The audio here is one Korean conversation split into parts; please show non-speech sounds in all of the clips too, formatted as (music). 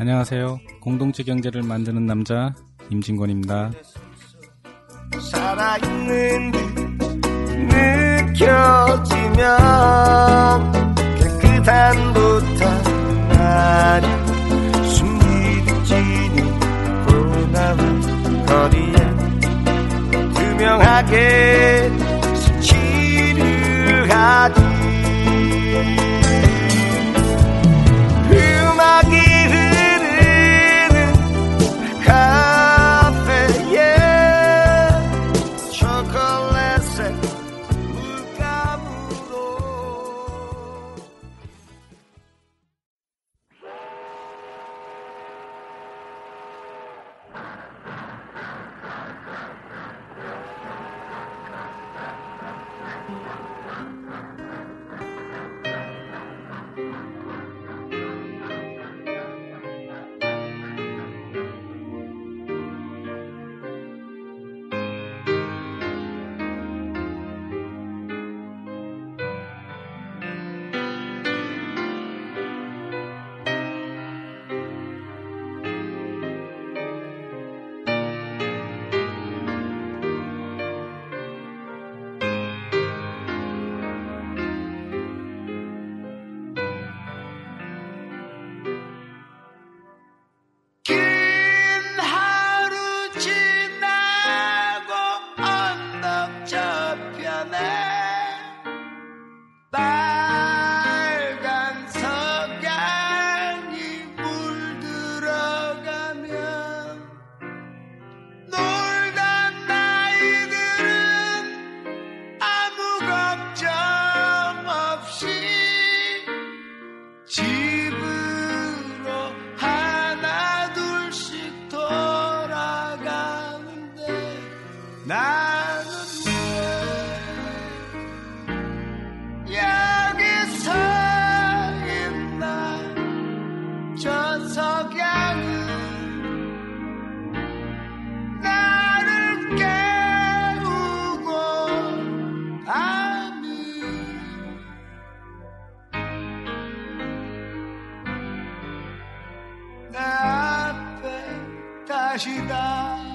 안녕하세요. 공동체 경제를 만드는 남자 임진권입니다. 살아있는 듯 느껴지면 깨끗한 부탁 나를 숨기듯 지는 보나마 거리에 투명하게 다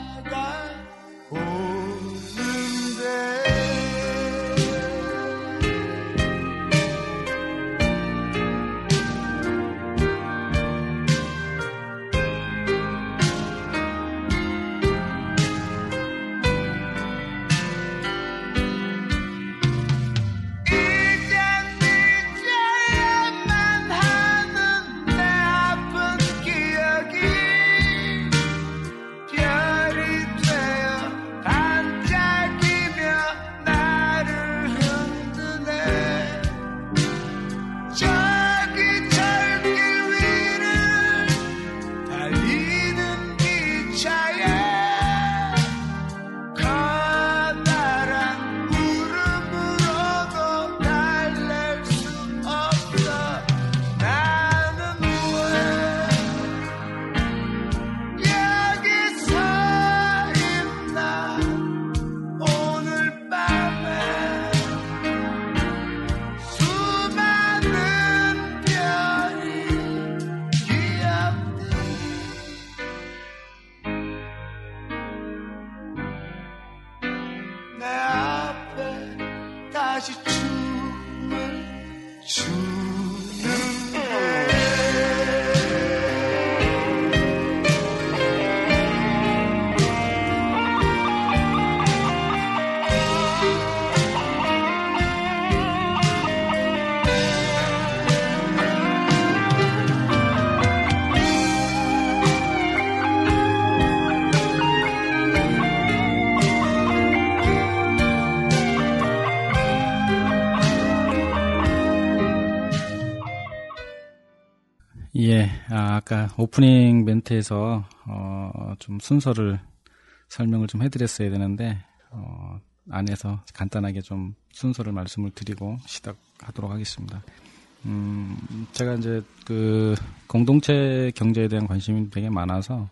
you much, too 아, 아까 오프닝 멘트에서 어, 좀 순서를 설명을 좀 해드렸어야 되는데 어, 안에서 간단하게 좀 순서를 말씀을 드리고 시작하도록 하겠습니다. 음, 제가 이제 그 공동체 경제에 대한 관심이 되게 많아서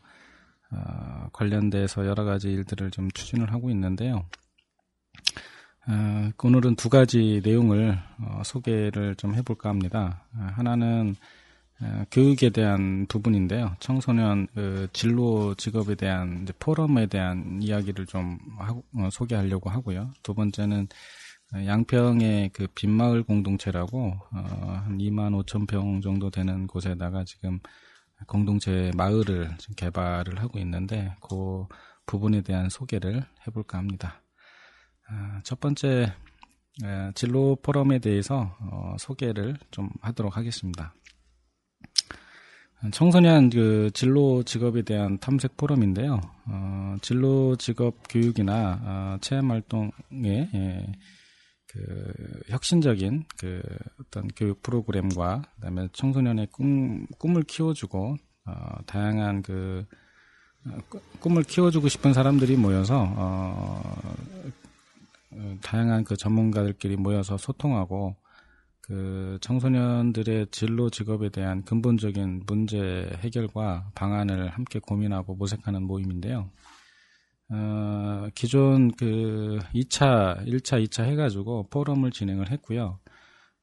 어, 관련돼서 여러 가지 일들을 좀 추진을 하고 있는데요. 어, 오늘은 두 가지 내용을 어, 소개를 좀 해볼까 합니다. 어, 하나는 어, 교육에 대한 부분인데요. 청소년 그 진로 직업에 대한 포럼에 대한 이야기를 좀 하고, 어, 소개하려고 하고요. 두 번째는 양평의 그 빈마을 공동체라고 어, 한 2만 5천 평 정도 되는 곳에다가 지금 공동체 마을을 개발을 하고 있는데 그 부분에 대한 소개를 해볼까 합니다. 아, 첫 번째 진로 포럼에 대해서 어, 소개를 좀 하도록 하겠습니다. 청소년 그 진로 직업에 대한 탐색 포럼인데요. 어, 진로 직업 교육이나 어, 체험 활동에 예, 그 혁신적인 그 어떤 교육 프로그램과 그다음에 청소년의 꿈 꿈을 키워주고 어, 다양한 그 어, 꿈을 키워주고 싶은 사람들이 모여서 어, 어, 다양한 그 전문가들끼리 모여서 소통하고 그 청소년들의 진로 직업에 대한 근본적인 문제 해결과 방안을 함께 고민하고 모색하는 모임인데요. 어, 기존 그 2차, 1차, 2차 해가지고 포럼을 진행을 했고요.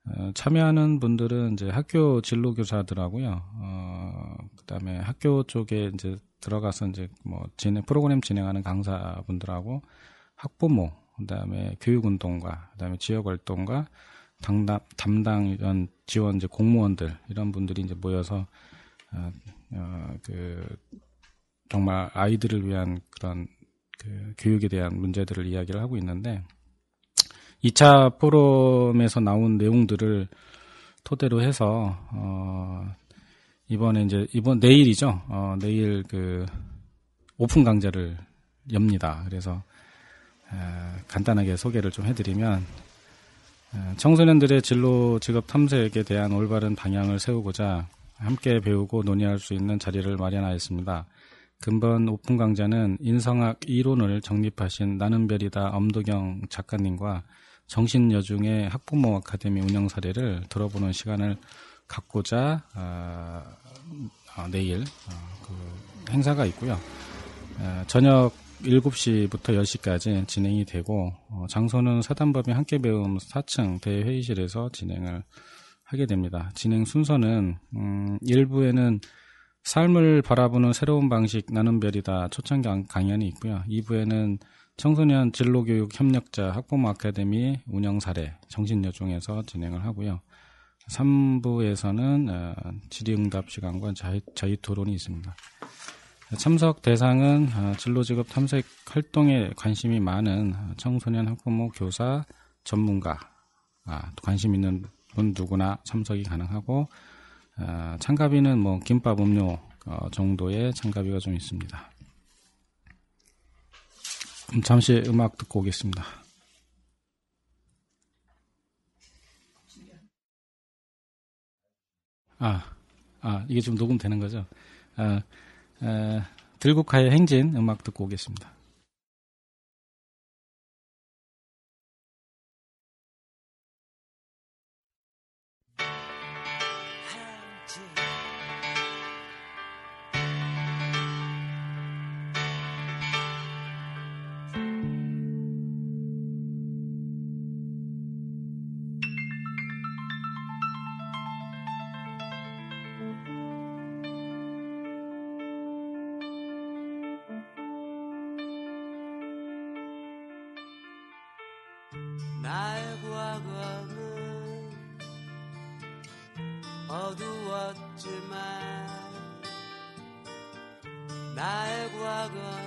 어, 참여하는 분들은 이제 학교 진로 교사들하고요. 어, 그 다음에 학교 쪽에 이제 들어가서 이제 뭐 진행, 프로그램 진행하는 강사분들하고 학부모, 그 다음에 교육 운동가, 그 다음에 지역 활동가, 담 당, 담당 이런 지원 이제 공무원들 이런 분들이 이제 모여서 어, 어, 그 정말 아이들을 위한 그런 그 교육에 대한 문제들을 이야기를 하고 있는데 2차 포럼에서 나온 내용들을 토대로 해서 어 이번에 이제 이번 내일이죠. 어 내일 그 오픈 강좌를 엽니다. 그래서 에, 간단하게 소개를 좀 해드리면 청소년들의 진로 직업 탐색에 대한 올바른 방향을 세우고자 함께 배우고 논의할 수 있는 자리를 마련하였습니다. 금번 오픈 강좌는 인성학 이론을 정립하신 나는 별이다 엄도경 작가님과 정신여중의 학부모 아카데미 운영 사례를 들어보는 시간을 갖고자 어, 어, 내일 어, 그 행사가 있고요. 어, 저녁 7시부터 10시까지 진행이 되고 어, 장소는 사단법인 함께 배움 4층 대회의실에서 진행을 하게 됩니다. 진행 순서는 음, 1부에는 삶을 바라보는 새로운 방식 나는 별이다 초청 강연이 있고요. 2부에는 청소년 진로교육 협력자 학부모 아카데미 운영 사례 정신여중에서 진행을 하고요. 3부에서는 어, 질의응답 시간과 자유, 자유 토론이 있습니다. 참석 대상은 어, 진로직업 탐색 활동에 관심이 많은 청소년 학부모 교사 전문가 아, 관심 있는 분 누구나 참석이 가능하고 어, 참가비는 뭐 김밥 음료 어, 정도의 참가비가 좀 있습니다. 잠시 음악 듣고 오겠습니다. 아, 아 이게 좀 녹음되는 거죠? 아, 에, 들국화의 행진 음악 듣고 오겠습니다. 사랑할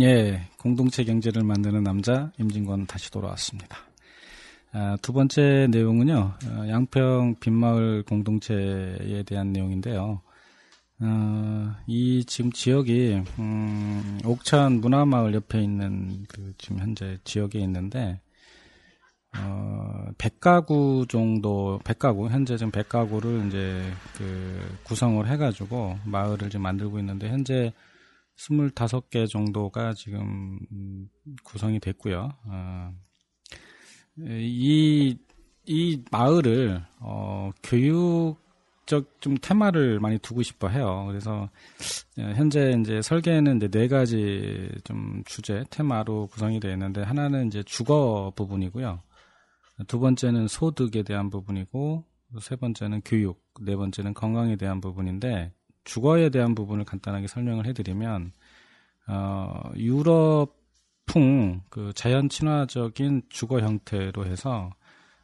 예, 공동체 경제를 만드는 남자 임진권 다시 돌아왔습니다. 아, 두 번째 내용은요, 어, 양평 빈마을 공동체에 대한 내용인데요. 어, 이 지금 지역이 음, 옥천 문화마을 옆에 있는 그 지금 현재 지역에 있는데 어, 100가구 정도, 100가구, 현재 지금 100가구를 이제 그 구성을 해가지고 마을을 지금 만들고 있는데, 현재 25개 정도가 지금 구성이 됐고요. 어, 이, 이 마을을, 어, 교육적 좀 테마를 많이 두고 싶어 해요. 그래서, 현재 이제 설계는 이제 네 가지 좀 주제, 테마로 구성이 되어 있는데, 하나는 이제 주거 부분이고요. 두 번째는 소득에 대한 부분이고, 세 번째는 교육, 네 번째는 건강에 대한 부분인데, 주거에 대한 부분을 간단하게 설명을 해드리면, 어, 유럽풍 그 자연 친화적인 주거 형태로 해서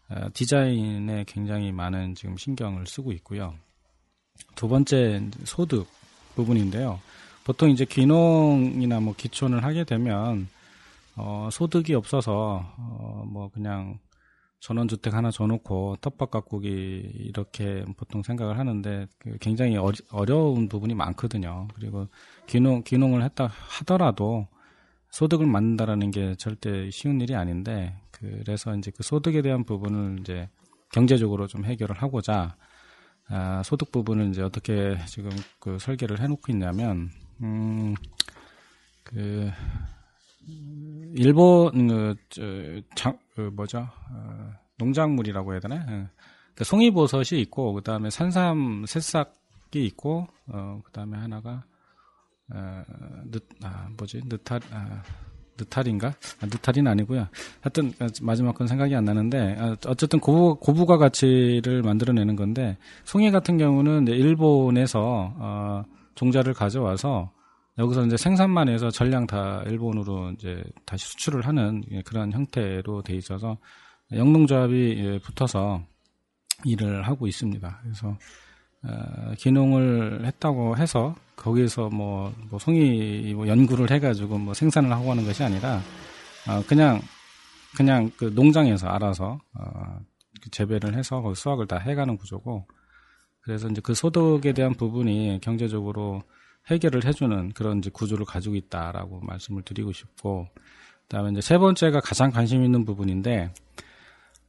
어, 디자인에 굉장히 많은 지금 신경을 쓰고 있고요. 두 번째 소득 부분인데요. 보통 이제 귀농이나 뭐 기촌을 하게 되면 어, 소득이 없어서 어, 뭐 그냥 전원주택 하나 줘놓고 텃밭 가꾸기 이렇게 보통 생각을 하는데 그 굉장히 어려 운 부분이 많거든요. 그리고 귀농 귀농을 했다 하더라도 소득을 만든다라는 게 절대 쉬운 일이 아닌데 그래서 이제 그 소득에 대한 부분을 이제 경제적으로 좀 해결을 하고자 아, 소득 부분을 이제 어떻게 지금 그 설계를 해놓고 있냐면 음 그 일본 그, 저, 장, 그 뭐죠 어, 농작물이라고 해야 되나? 예. 그 송이버섯이 있고 그 다음에 산삼 새싹이 있고 어, 그 다음에 하나가 어, 늦, 아, 뭐지 느탈 아, 느탈인가? 아, 느탈이는 아니고요. 하여튼 마지막 건 생각이 안 나는데 아, 어쨌든 고부, 고부가 가치를 만들어내는 건데 송이 같은 경우는 일본에서 어, 종자를 가져와서 여기서 이제 생산만 해서 전량 다 일본으로 이제 다시 수출을 하는 그런 형태로 돼 있어서 영농조합이 예, 붙어서 일을 하고 있습니다. 그래서 어, 기농을 했다고 해서 거기에서 뭐, 뭐 송이 뭐 연구를 해가지고 뭐 생산을 하고 하는 것이 아니라 어, 그냥 그냥 그 농장에서 알아서 어, 재배를 해서 거기 수확을 다 해가는 구조고 그래서 이제 그 소득에 대한 부분이 경제적으로 해결을 해주는 그런 이제 구조를 가지고 있다라고 말씀을 드리고 싶고, 그다음에 이제 세 번째가 가장 관심 있는 부분인데,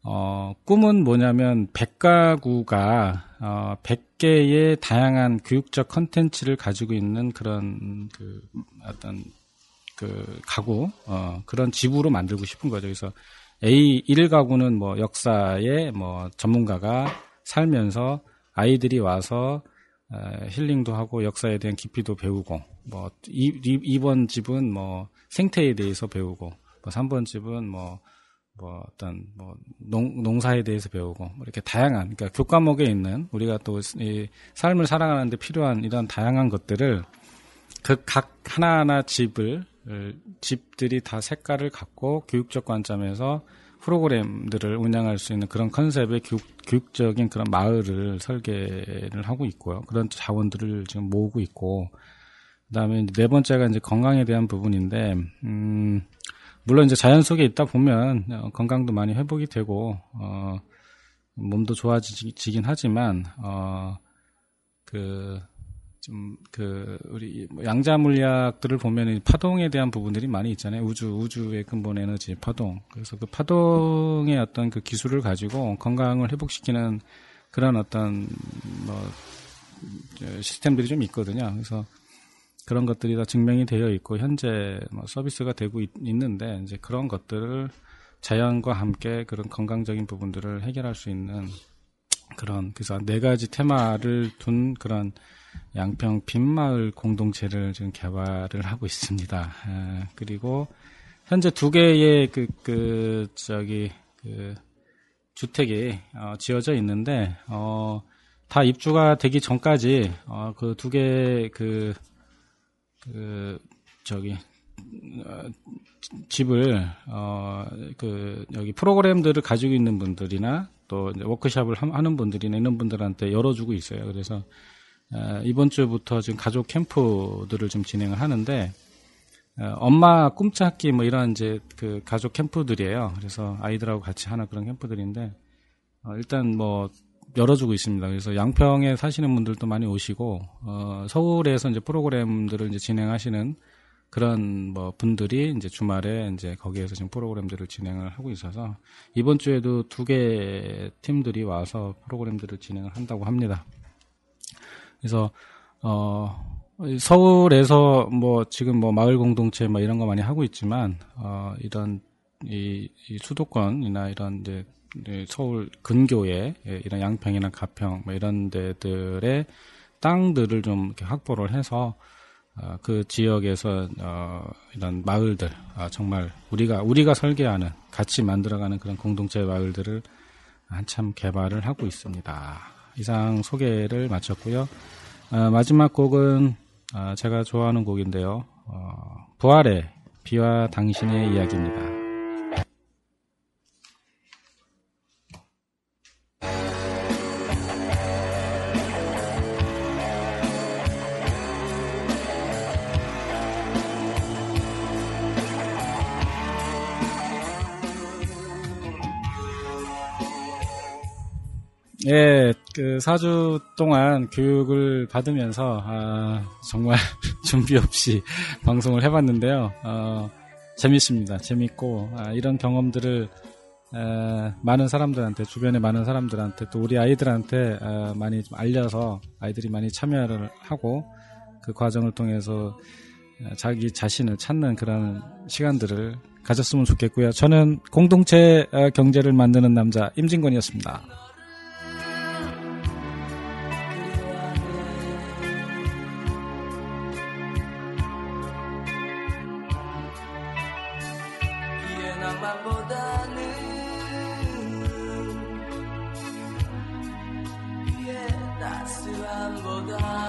어, 꿈은 뭐냐면 100가구가 어, 100개의 다양한 교육적 컨텐츠를 가지고 있는 그런 그 어떤 그 가구 어, 그런 집으로 만들고 싶은 거죠. 그래서 A 1 가구는 뭐 역사에 뭐 전문가가 살면서 아이들이 와서 힐링도 하고 역사에 대한 깊이도 배우고 뭐 2, 번 집은 뭐 생태에 대해서 배우고 뭐 3번 집은 뭐, 뭐 어떤 뭐 농, 농사에 대해서 배우고 뭐 이렇게 다양한 그러니까 교과목에 있는 우리가 또 이 삶을 살아가는데 필요한 이런 다양한 것들을 그 각 하나하나 집을 집들이 다 색깔을 갖고 교육적 관점에서 프로그램들을 운영할 수 있는 그런 컨셉의 교육, 교육 적인 그런 마을을 설계를 하고 있고요. 그런 자원들을 지금 모으고 있고, 그 다음에 네 번째가 이제 건강에 대한 부분인데, 음, 물론 이제 자연 속에 있다 보면 어, 건강도 많이 회복이 되고, 어, 몸도 좋아지긴 하지만, 어, 그, 좀 그 우리 뭐 양자 물리학들을 보면 파동에 대한 부분들이 많이 있잖아요. 우주 우주의 근본 에너지 파동. 그래서 그 파동의 어떤 그 기술을 가지고 건강을 회복시키는 그런 어떤 뭐 시스템들이 좀 있거든요. 그래서 그런 것들이 다 증명이 되어 있고 현재 뭐 서비스가 되고 있, 는데 이제 그런 것들을 자연과 함께 그런 건강적인 부분들을 해결할 수 있는 그런 그래서 네 가지 테마를 둔 그런 양평 빈마을 공동체를 지금 개발을 하고 있습니다. 에, 그리고 현재 두 개의 그, 그, 저기, 그, 주택이, 어, 지어져 있는데, 어, 다 입주가 되기 전까지, 어, 그 두 개, 그, 그, 저기, 어, 집을, 어, 그, 여기 프로그램들을 가지고 있는 분들이나 또 워크샵을 하는 분들이나 이런 분들한테 열어주고 있어요. 그래서, 이번 주부터 지금 가족 캠프들을 좀 진행을 하는데 어, 엄마 꿈찾기 뭐 이런 이제 그 가족 캠프들이에요. 그래서 아이들하고 같이 하는 그런 캠프들인데 어, 일단 뭐 열어주고 있습니다. 그래서 양평에 사시는 분들도 많이 오시고 어, 서울에서 이제 프로그램들을 이제 진행하시는 그런 뭐 분들이 이제 주말에 이제 거기에서 지금 프로그램들을 진행을 하고 있어서 이번 주에도 두 개 팀들이 와서 프로그램들을 진행을 한다고 합니다. 그래서 어 서울에서 뭐 지금 뭐 마을 공동체 뭐 이런 거 많이 하고 있지만 어 이런 이, 이 수도권이나 이런 이제 서울 근교에 예, 이런 양평이나 가평 뭐 이런 데들의 땅들을 좀 이렇게 확보를 해서 어, 그 지역에서 어, 이런 마을들 아, 정말 우리가 우리가 설계하는 같이 만들어가는 그런 공동체 마을들을 한참 개발을 하고 있습니다. 이상 소개를 마쳤고요. 어, 마지막 곡은 어, 제가 좋아하는 곡인데요. 어, 부활의 비와 당신의 이야기입니다. 예, 그 4주 동안 교육을 받으면서 아, 정말 (laughs) 준비 없이 방송을 해봤는데요. 어, 재밌습니다. 재밌고 아, 이런 경험들을 에, 많은 사람들한테 주변에 많은 사람들한테 또 우리 아이들한테 에, 많이 좀 알려서 아이들이 많이 참여를 하고 그 과정을 통해서 자기 자신을 찾는 그런 시간들을 가졌으면 좋겠고요. 저는 공동체 경제를 만드는 남자 임진권이었습니다. 나